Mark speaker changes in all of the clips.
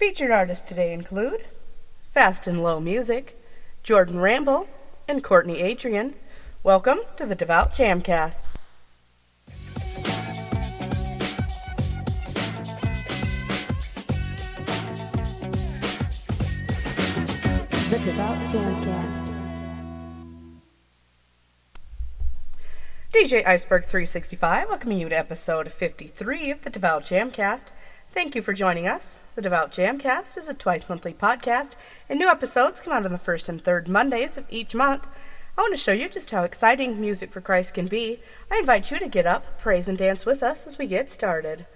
Speaker 1: Featured artists today include Fast and Low Music, Jordan Ramble, and Courtney Adrian. Welcome to the Devout Jamcast.
Speaker 2: The Devout Jamcast.
Speaker 1: DJ Iceberg 365 welcoming you to episode 53 of the Devout Jamcast. Thank you for joining us. The Devout Jamcast is a twice monthly podcast, and new episodes come out on the first and third Mondays of each month. I want to show you just how exciting music for Christ can be. I invite you to get up, praise, and dance with us as we get started.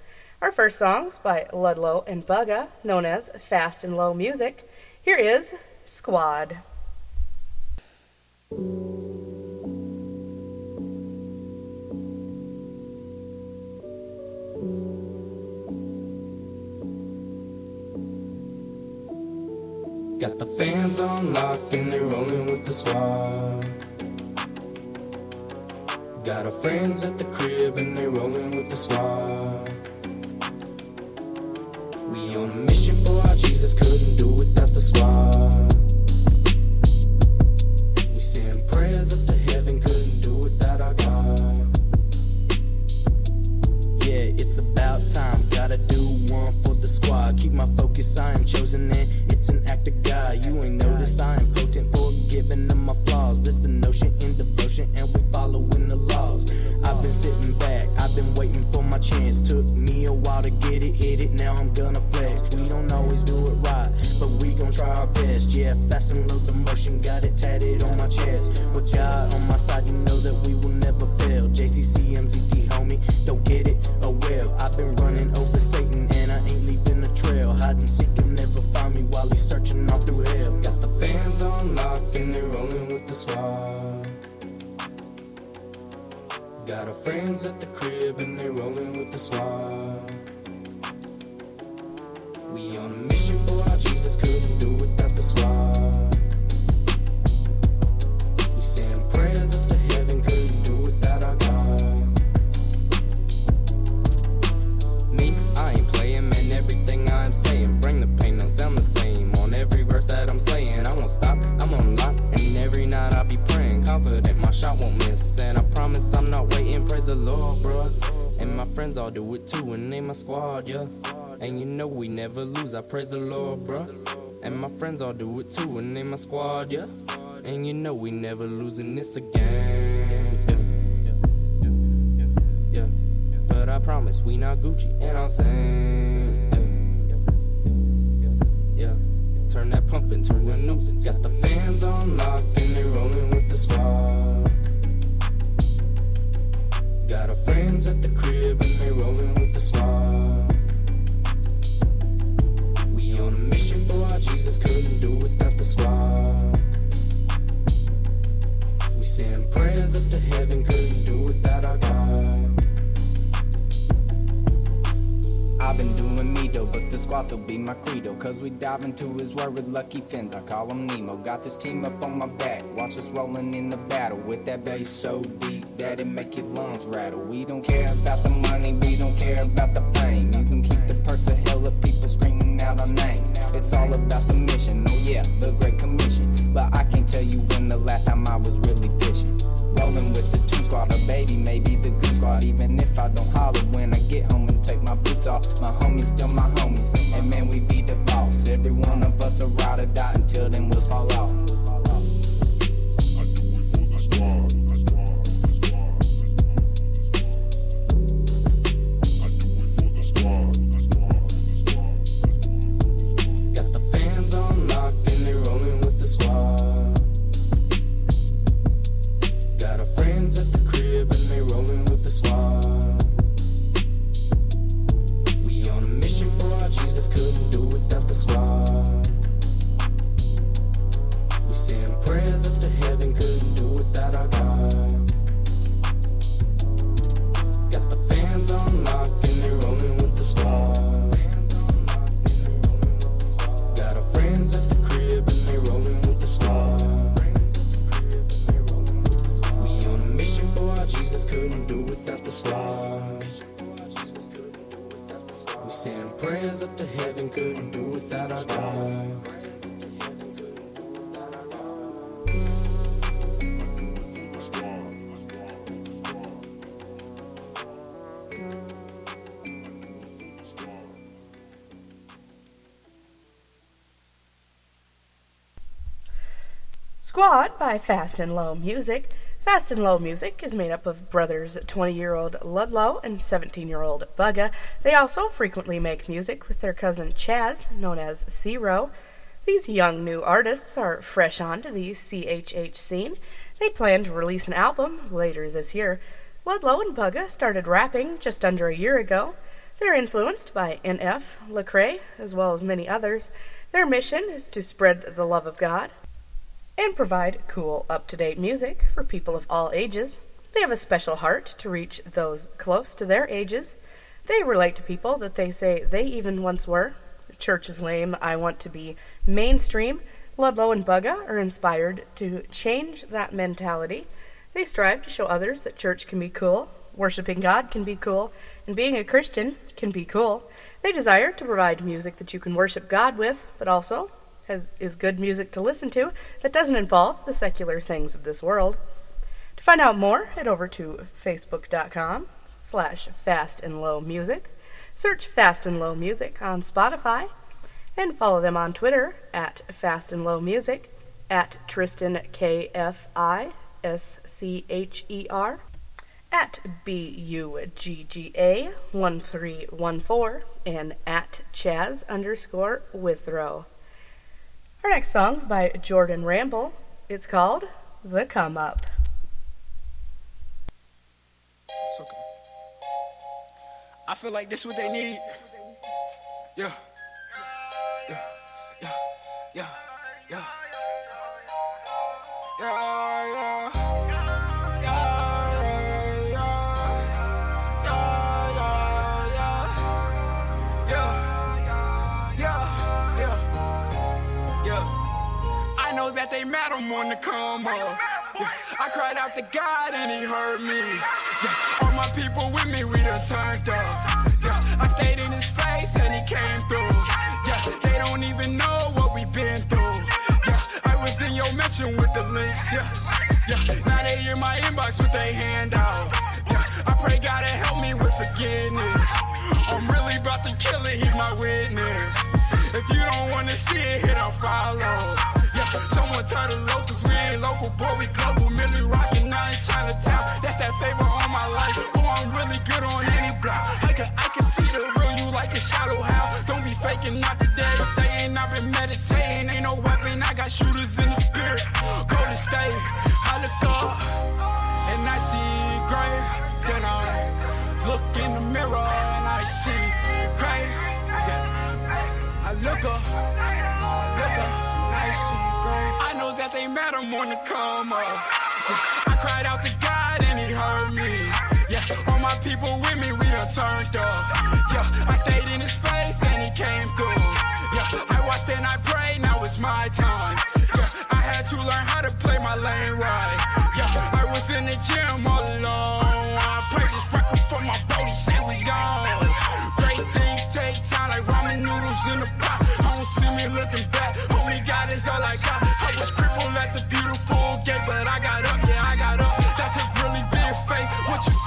Speaker 1: Our first song's by Ludlow and Bugga, known as Fast and Low Music. Here is Squad.
Speaker 3: Got the fans on lock and they're rolling with the squad. Got our friends at the crib and they're rolling with the squad. We on a mission for our Jesus, couldn't do without the squad. My. With God on my side, you know that we will never fail. JCC, MZT, homie, don't get it? Oh well, I've been running over Satan and I ain't leaving a trail. Hide and seek, you'll never find me while he's searching all through hell. Got the fans on lock and they're rolling with the squad. Got our friends at the crib and they're rolling with the squad. That I'm slaying, I won't stop, I'm on lock. And every night I'll be praying, confident my shot won't miss. And I promise I'm not waiting, praise the Lord, bruh. And my friends all do it too, and they my squad, yeah. And you know we never lose, I praise the Lord, bruh. And my friends all do it too, and they my squad, yeah. And you know we never losing this again, yeah. Yeah. But I promise we not Gucci and I'm saying yeah. Turn that pump into a noose. Got the fans on lock
Speaker 4: Dive into his word with lucky fins, I call him Nemo. Got this team up on my back, watch us rolling in the battle. With that bass so deep that it make your lungs rattle. We don't care about the money, we don't care about the fame. You can keep the perks of hell of people screaming out our names. It's all about the mission, oh yeah, the Great Commission. But I can't tell you when the last time I was really fishing. Rolling with the Toon Squad, or baby, maybe the Goon Squad. Even if I don't holler when I get home and take my boots off, my Couldn't do without the
Speaker 3: stars. We send prayers up to heaven, couldn't do without our God.
Speaker 1: Squad by Fast and Low Music Fast and Low Music is made up of brothers 20 year old Ludlow and 17 year old Bugga. They also frequently make music with their cousin Chaz, known as Zero. These young new artists are fresh onto the CHH scene. They plan to release an album later this year. Ludlow and Bugga started rapping just under a year ago. They're influenced by NF, Lecrae, as well as many others. Their mission is to spread the love of God, and provide cool, up to date music for people of all ages. They have a special heart to reach those close to their ages. They relate to people that they say they even once were. Church is lame, I want to be mainstream. Ludlow and Bugga are inspired to change that mentality. They strive to show others that church can be cool, worshiping God can be cool, and being a Christian can be cool. They desire to provide music that you can worship God with, but also has, is good music to listen to that doesn't involve the secular things of this world. To find out more, head over to facebook.com slash fast and low music. Search Fast and Low Music on Spotify and follow them on Twitter at Fast and Low Music, at Tristan K F I S C H E R, at B U G G A 1314, and at Chaz underscore Withrow. Our next song's by Jordan Ramble. It's called The Come Up.
Speaker 5: It's okay. I feel like this is what they need. Yeah. Yeah. I'm on the come up. Yeah, I cried out to God and he heard me. Yeah, all my people with me, we done turned up. Yeah, I stayed in his face and he came through. Yeah, they don't even know what we been through. Yeah, I was in your mention with the links. Yeah, yeah, now they in my inbox with their hand out. Yeah, I pray God to help me with forgiveness. I'm really about to kill it, he's my witness. If you don't wanna see it, hit on follow. Someone tell the locals we ain't local, boy, we global. Millie rockin' now in Chinatown. That's that favor on my life. Boy, I'm really good on any block. I can, I can see the real you like a shadow how. Don't be faking, not the day saying I've been meditating. Ain't no weapon, I got shooters in the spirit. Go to state, I look up and I see gray. Then I look in the mirror and I see gray. Yeah. I look up, that they mad, I'm on the come up. I cried out to God and he heard me. Yeah, all my people with me, we done turned up. Yeah, I stayed in his face and he came through. Yeah, I watched and I prayed, now it's my time. Yeah, I had to learn how to play my lane right. Yeah, I was in the gym all alone. I prayed this record for my body, say we gone. Great things take time, like ramen noodles in a pot. I don't see me looking back. Only God is all I got.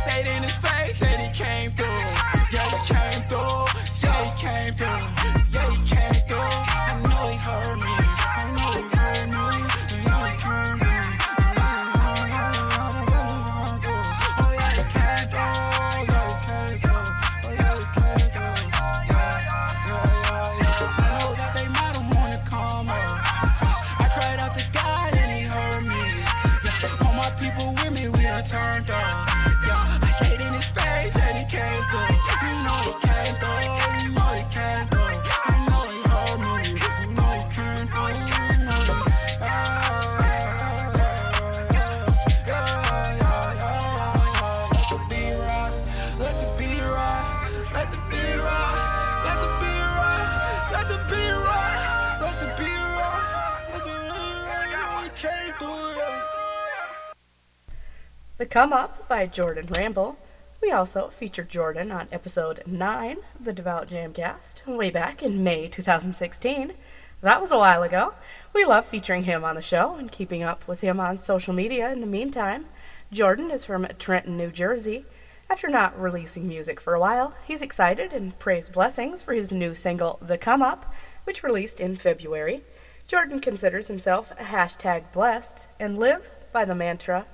Speaker 5: Stayed in his face and he came through. Yeah, he came through. Yeah, he came through. Yeah, I he came through. You know he came
Speaker 1: Come Up by Jordan Ramble. We also featured Jordan on episode 9 of the Devout Jamcast, way back in May 2016. That was a while ago. We love featuring him on the show and keeping up with him on social media in the meantime. Jordan is from Trenton, New Jersey. After not releasing music for a while, he's excited and prays blessings for his new single, The Come Up, which released in February. Jordan considers himself hashtag blessed and live by the mantra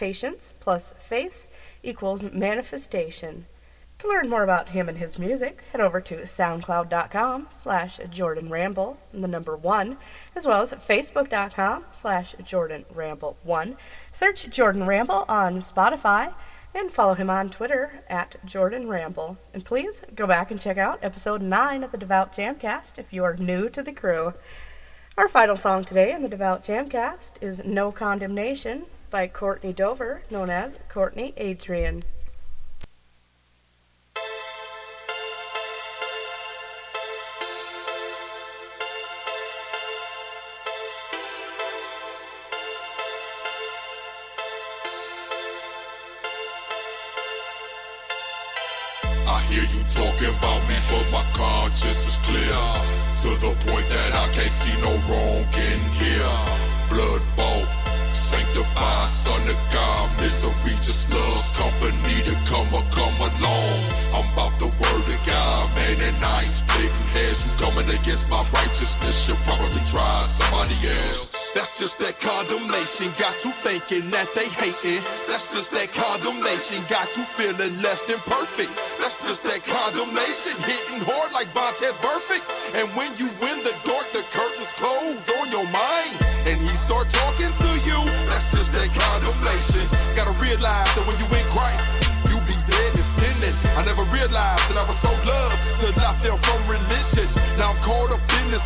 Speaker 1: patience plus faith equals manifestation. To learn more about him and his music, head over to soundcloud.com slash Jordan Ramble, the number one, as well as facebook.com slash Jordan Ramble one. Search Jordan Ramble on Spotify and follow him on Twitter at Jordan Ramble. And please go back and check out episode 9 of the Devout Jamcast if you are new to the crew. Our final song today in the Devout Jamcast is No Condemnation by Courtney Dover, known as Courtney Adrian.
Speaker 6: I hear you talking about me, but my conscience is clear. To the point that I can't see no wrong in here. Sanctified, son of God. Misery just loves company to come or come along. I'm about the word of God, man, and I ain't splitting heads. You coming against my righteousness should probably try somebody else. That's just that condemnation. Got you thinking that they hating. That's just that condemnation. Got you feeling less than perfect. That's just that condemnation. Hitting hard like Vontaze Burfict. And when you win the dark, the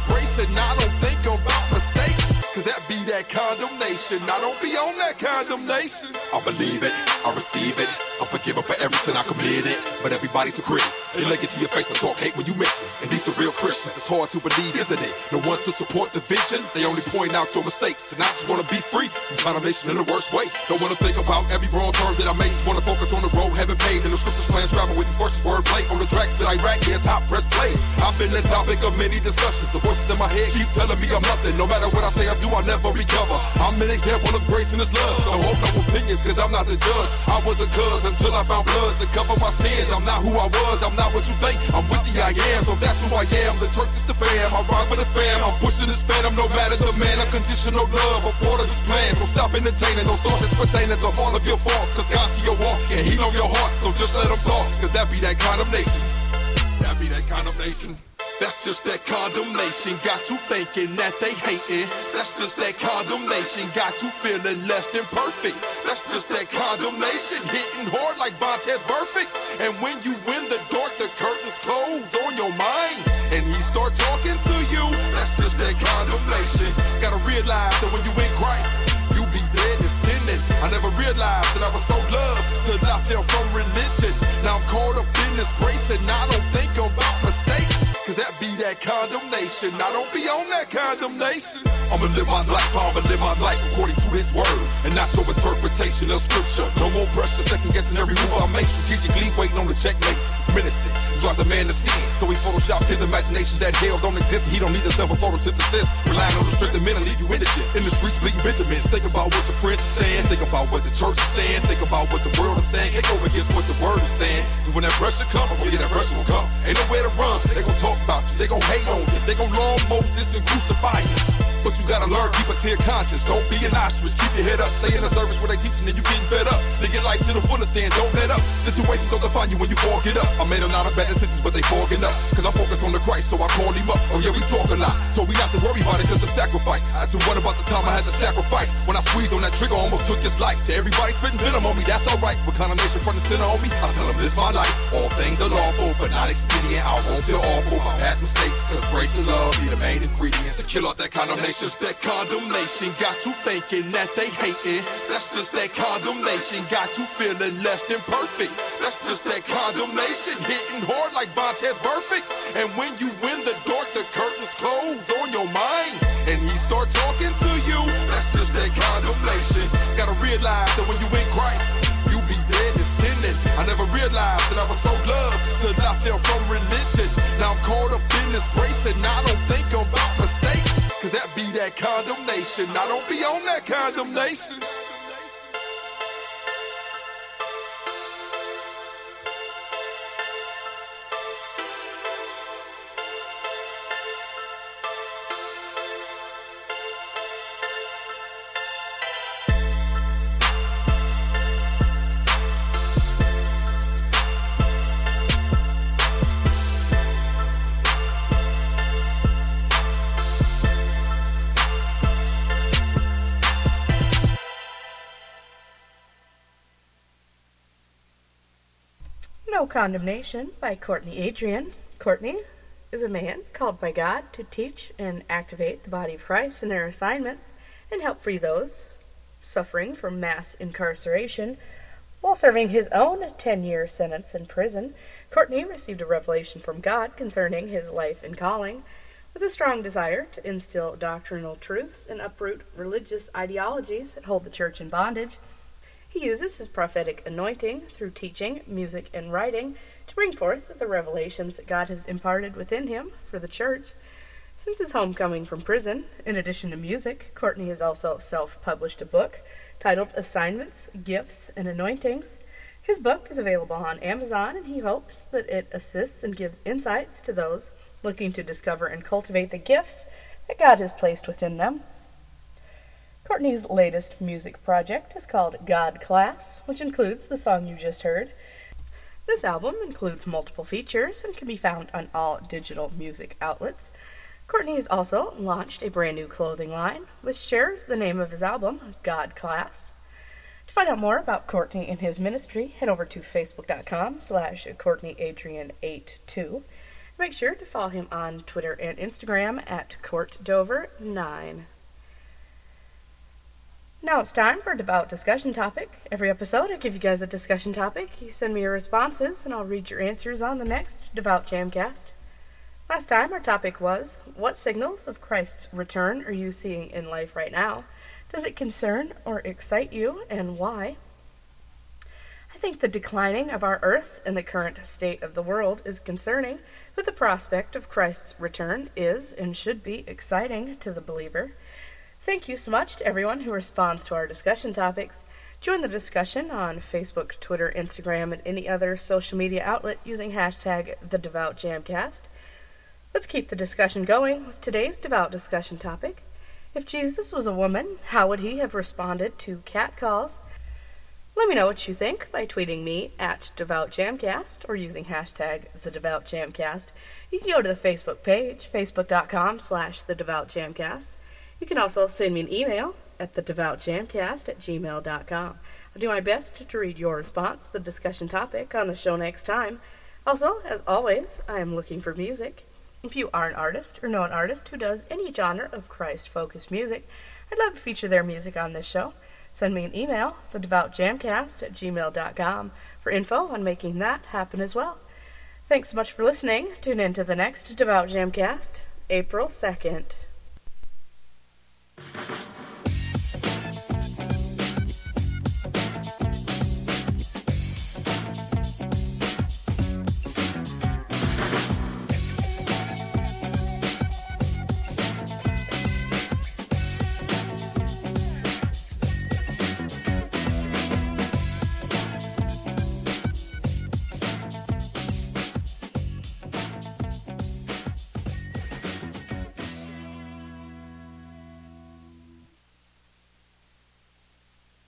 Speaker 6: I don't think about mistakes. Cause that be that condemnation. I don't be on that condemnation. I believe it, I receive it. I'm forgiven for every sin I committed. But everybody's a critic. They look into your face and talk hate when you miss it. And these the real Christians. It's hard to believe, isn't it? No one to support the vision. They only point out your mistakes. And I just wanna be free from condemnation in the worst way. Don't wanna think about every wrong turn that I made. Just wanna focus on the road, heaven paved. And the scriptures plans travel with these verses wordplay. On the tracks that I rack, yes, hot press play. I've been the topic of many discussions. The voices in my head keep telling me I'm nothing. No matter what I say I do, I never recover. I'm an example of grace and His love. No hope, no opinions, cause I'm not the judge. I was a cuz until I found blood to cover my sins. I'm not who I was, I'm not what you think. I'm with the I am, so that's who I am. The church is the fam, I rock with the fam. I'm pushing this phantom, no matter the man. Unconditional love, a part of his plan. So stop entertaining those thoughts that's pertaining to all of your faults. Cause God see your walk and He know your heart. So just let Him talk, cause that be that condemnation. That be that condemnation. That's just that condemnation. Got you thinking that they hating. That's just that condemnation. Got you feeling less than perfect. That's just that condemnation. Hitting hard like Vontaze Burfict. And when you win the dark, the curtains close on your mind. And he start talking to you. That's just that condemnation. Gotta realize that when you in Christ, and. I never realized that I was so loved till I fell from religion. Now I'm caught up in this grace and I don't think about mistakes. Cause that be that condemnation. I don't be on that condemnation. I'ma live my life, I'ma live my life according to his word and not your interpretation of scripture. No more pressure, second guessing every move I make. Strategically waiting on the checkmate. It's menacing, drives a man to sin. So he photoshops his imagination that hell don't exist. He don't need himself a photosynthesis. Relying on the strength of leave you indigent. In the streets bleeding Benjamins. Think about what your friends are saying. Think about what the church is saying. Think about what the world is saying. Can't go against what the word is saying. And when that pressure come, yeah, that pressure will come. Ain't nowhere to run. They gon' talk about you. They gon' hate on you. They gon' law Moses and crucify you. But you gotta learn, keep a clear conscience. Don't be an ostrich. Keep your head up. Stay in the service where they teaching and you getting fed up. Live your life to the fullest and don't let up. Situations don't define you when you fall, get up. I made a lot of bad decisions, but they fogging up. Cause I focus on the Christ, so I call him up. Oh yeah, we talk a lot. So we not to worry about it cause the sacrifice. I to run about the time I had to sacrifice. When I squeezed on that trigger, almost took his life. To everybody spitting venom on me, that's alright. But condemnation front and center on me, I tell them this my life. All things are lawful, but not expedient. I won't feel awful. My past mistakes, cause grace and love be the main ingredients. To kill off that condemnation, that condemnation got you thinking that they hating. That's just that condemnation got you feeling less than perfect. That's just that condemnation hitting hard like Vontaze Burfict. And when you win the dark, the curtains close on your mind. And he start talking to you. That's just that condemnation. Gotta realize that when you in Christ, you be dead to sinning. I never realized that I was so loved till I fell from religion. Now I'm caught up in this grace and I don't that condemnation. I don't be on that condemnation.
Speaker 1: Condemnation by Courtney Adrian. Courtney is a man called by God to teach and activate the body of Christ in their assignments and help free those suffering from mass incarceration. While serving his own 10 year sentence in prison, Courtney received a revelation from God concerning his life and calling. With a strong desire to instill doctrinal truths and uproot religious ideologies that hold the church in bondage, he uses his prophetic anointing through teaching, music, and writing to bring forth the revelations that God has imparted within him for the church. Since his homecoming from prison, in addition to music, Courtney has also self published a book titled Assignments, Gifts, and Anointings. His book is available on Amazon, and he hopes that it assists and gives insights to those looking to discover and cultivate the gifts that God has placed within them. Courtney's latest music project is called God Class, which includes the song you just heard. This album includes multiple features and can be found on all digital music outlets. Courtney has also launched a brand new clothing line, which shares the name of his album, God Class. To find out more about Courtney and his ministry, head over to facebook.com slash courtneyadrian82. Make sure to follow him on Twitter and Instagram at courtdover9. Now it's time for a devout discussion topic. Every episode, I give you guys a discussion topic. You send me your responses, and I'll read your answers on the next Devout Jamcast. Last time, our topic was What signals of Christ's return are you seeing in life right now? Does it concern or excite you, and why? I think the declining of our earth and the current state of the world is concerning, but the prospect of Christ's return is and should be exciting to the believer. Thank you so much to everyone who responds to our discussion topics. Join the discussion on Facebook, Twitter, Instagram, and any other social media outlet using hashtag TheDevoutJamcast. Let's keep the discussion going with today's devout discussion topic. If Jesus was a woman, how would he have responded to catcalls? Let me know what you think by tweeting me at DevoutJamcast or using hashtag TheDevoutJamcast. You can go to the Facebook page, facebook.com slash TheDevoutJamcast. You can also send me an email at thedevoutjamcast at gmail.com. I'll do my best to read your response the discussion topic on the show next time. Also, as always, I am looking for music. If you are an artist or know an artist who does any genre of Christ focused music, I'd love to feature their music on this show. Send me an email, thedevoutjamcast at gmail.com, for info on making that happen as well. Thanks so much for listening. Tune in to the next Devout Jamcast, April 2nd.